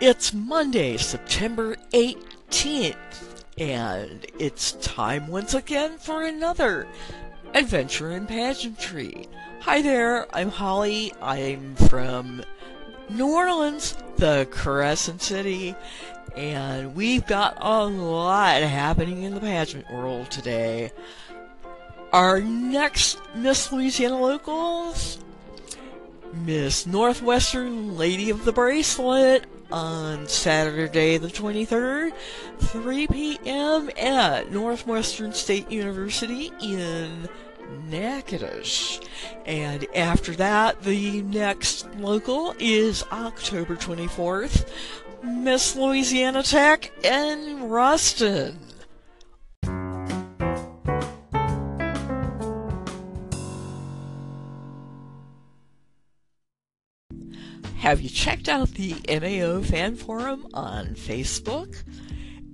It's Monday, September 18th, and it's time once again for another adventure in pageantry. Hi there, I'm Holly. I'm from New Orleans, the Crescent City, and we've got a lot happening in the pageant world today. Our next Miss Louisiana Locals, Miss Northwestern Lady of the Bracelet, on Saturday the 23rd, 3 p.m. at Northwestern State University in Natchitoches. And after that, the next local is October 24th, Miss Louisiana Tech in Ruston. Have you checked out the MAO fan forum on Facebook?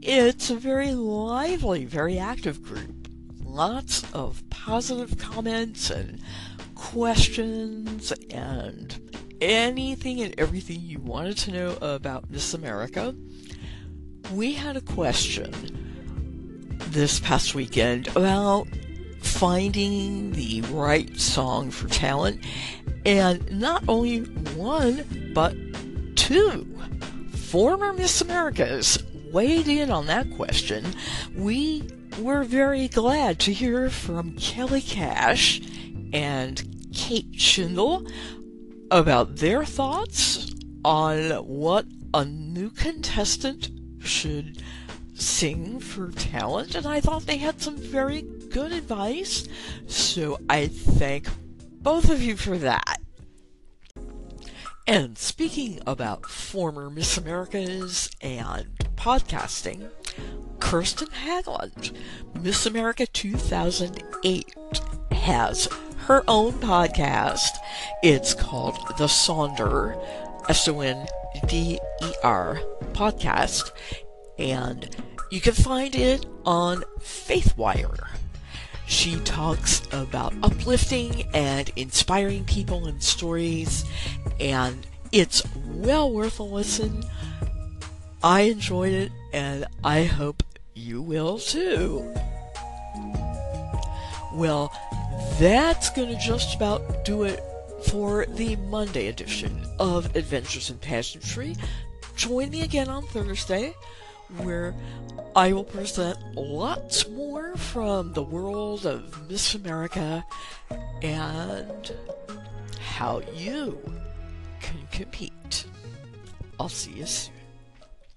It's a very lively, very active group. Lots of positive comments and questions and anything and everything you wanted to know about Miss America. We had a question this past weekend about finding the right song for talent and not only one, but two former Miss Americas weighed in on that question. We were very glad to hear from Kellye Cash and Kate Shindle about their thoughts on what a new contestant should sing for talent, and I thought they had some very good advice. So I thank both of you for that. And speaking about former Miss Americas and podcasting, Kirsten Haglund, Miss America 2008, has her own podcast. It's called The Sonder, S O N D E R podcast, and you can find it on Faithwire. She talks about uplifting and inspiring people and stories, and it's well worth a listen. I enjoyed it, and I hope you will too. Well, that's going to just about do it for the Monday edition of Adventures in Pageantry. Join me again on Thursday where I will present lots more from the world of Miss America and how you can compete. I'll see you soon.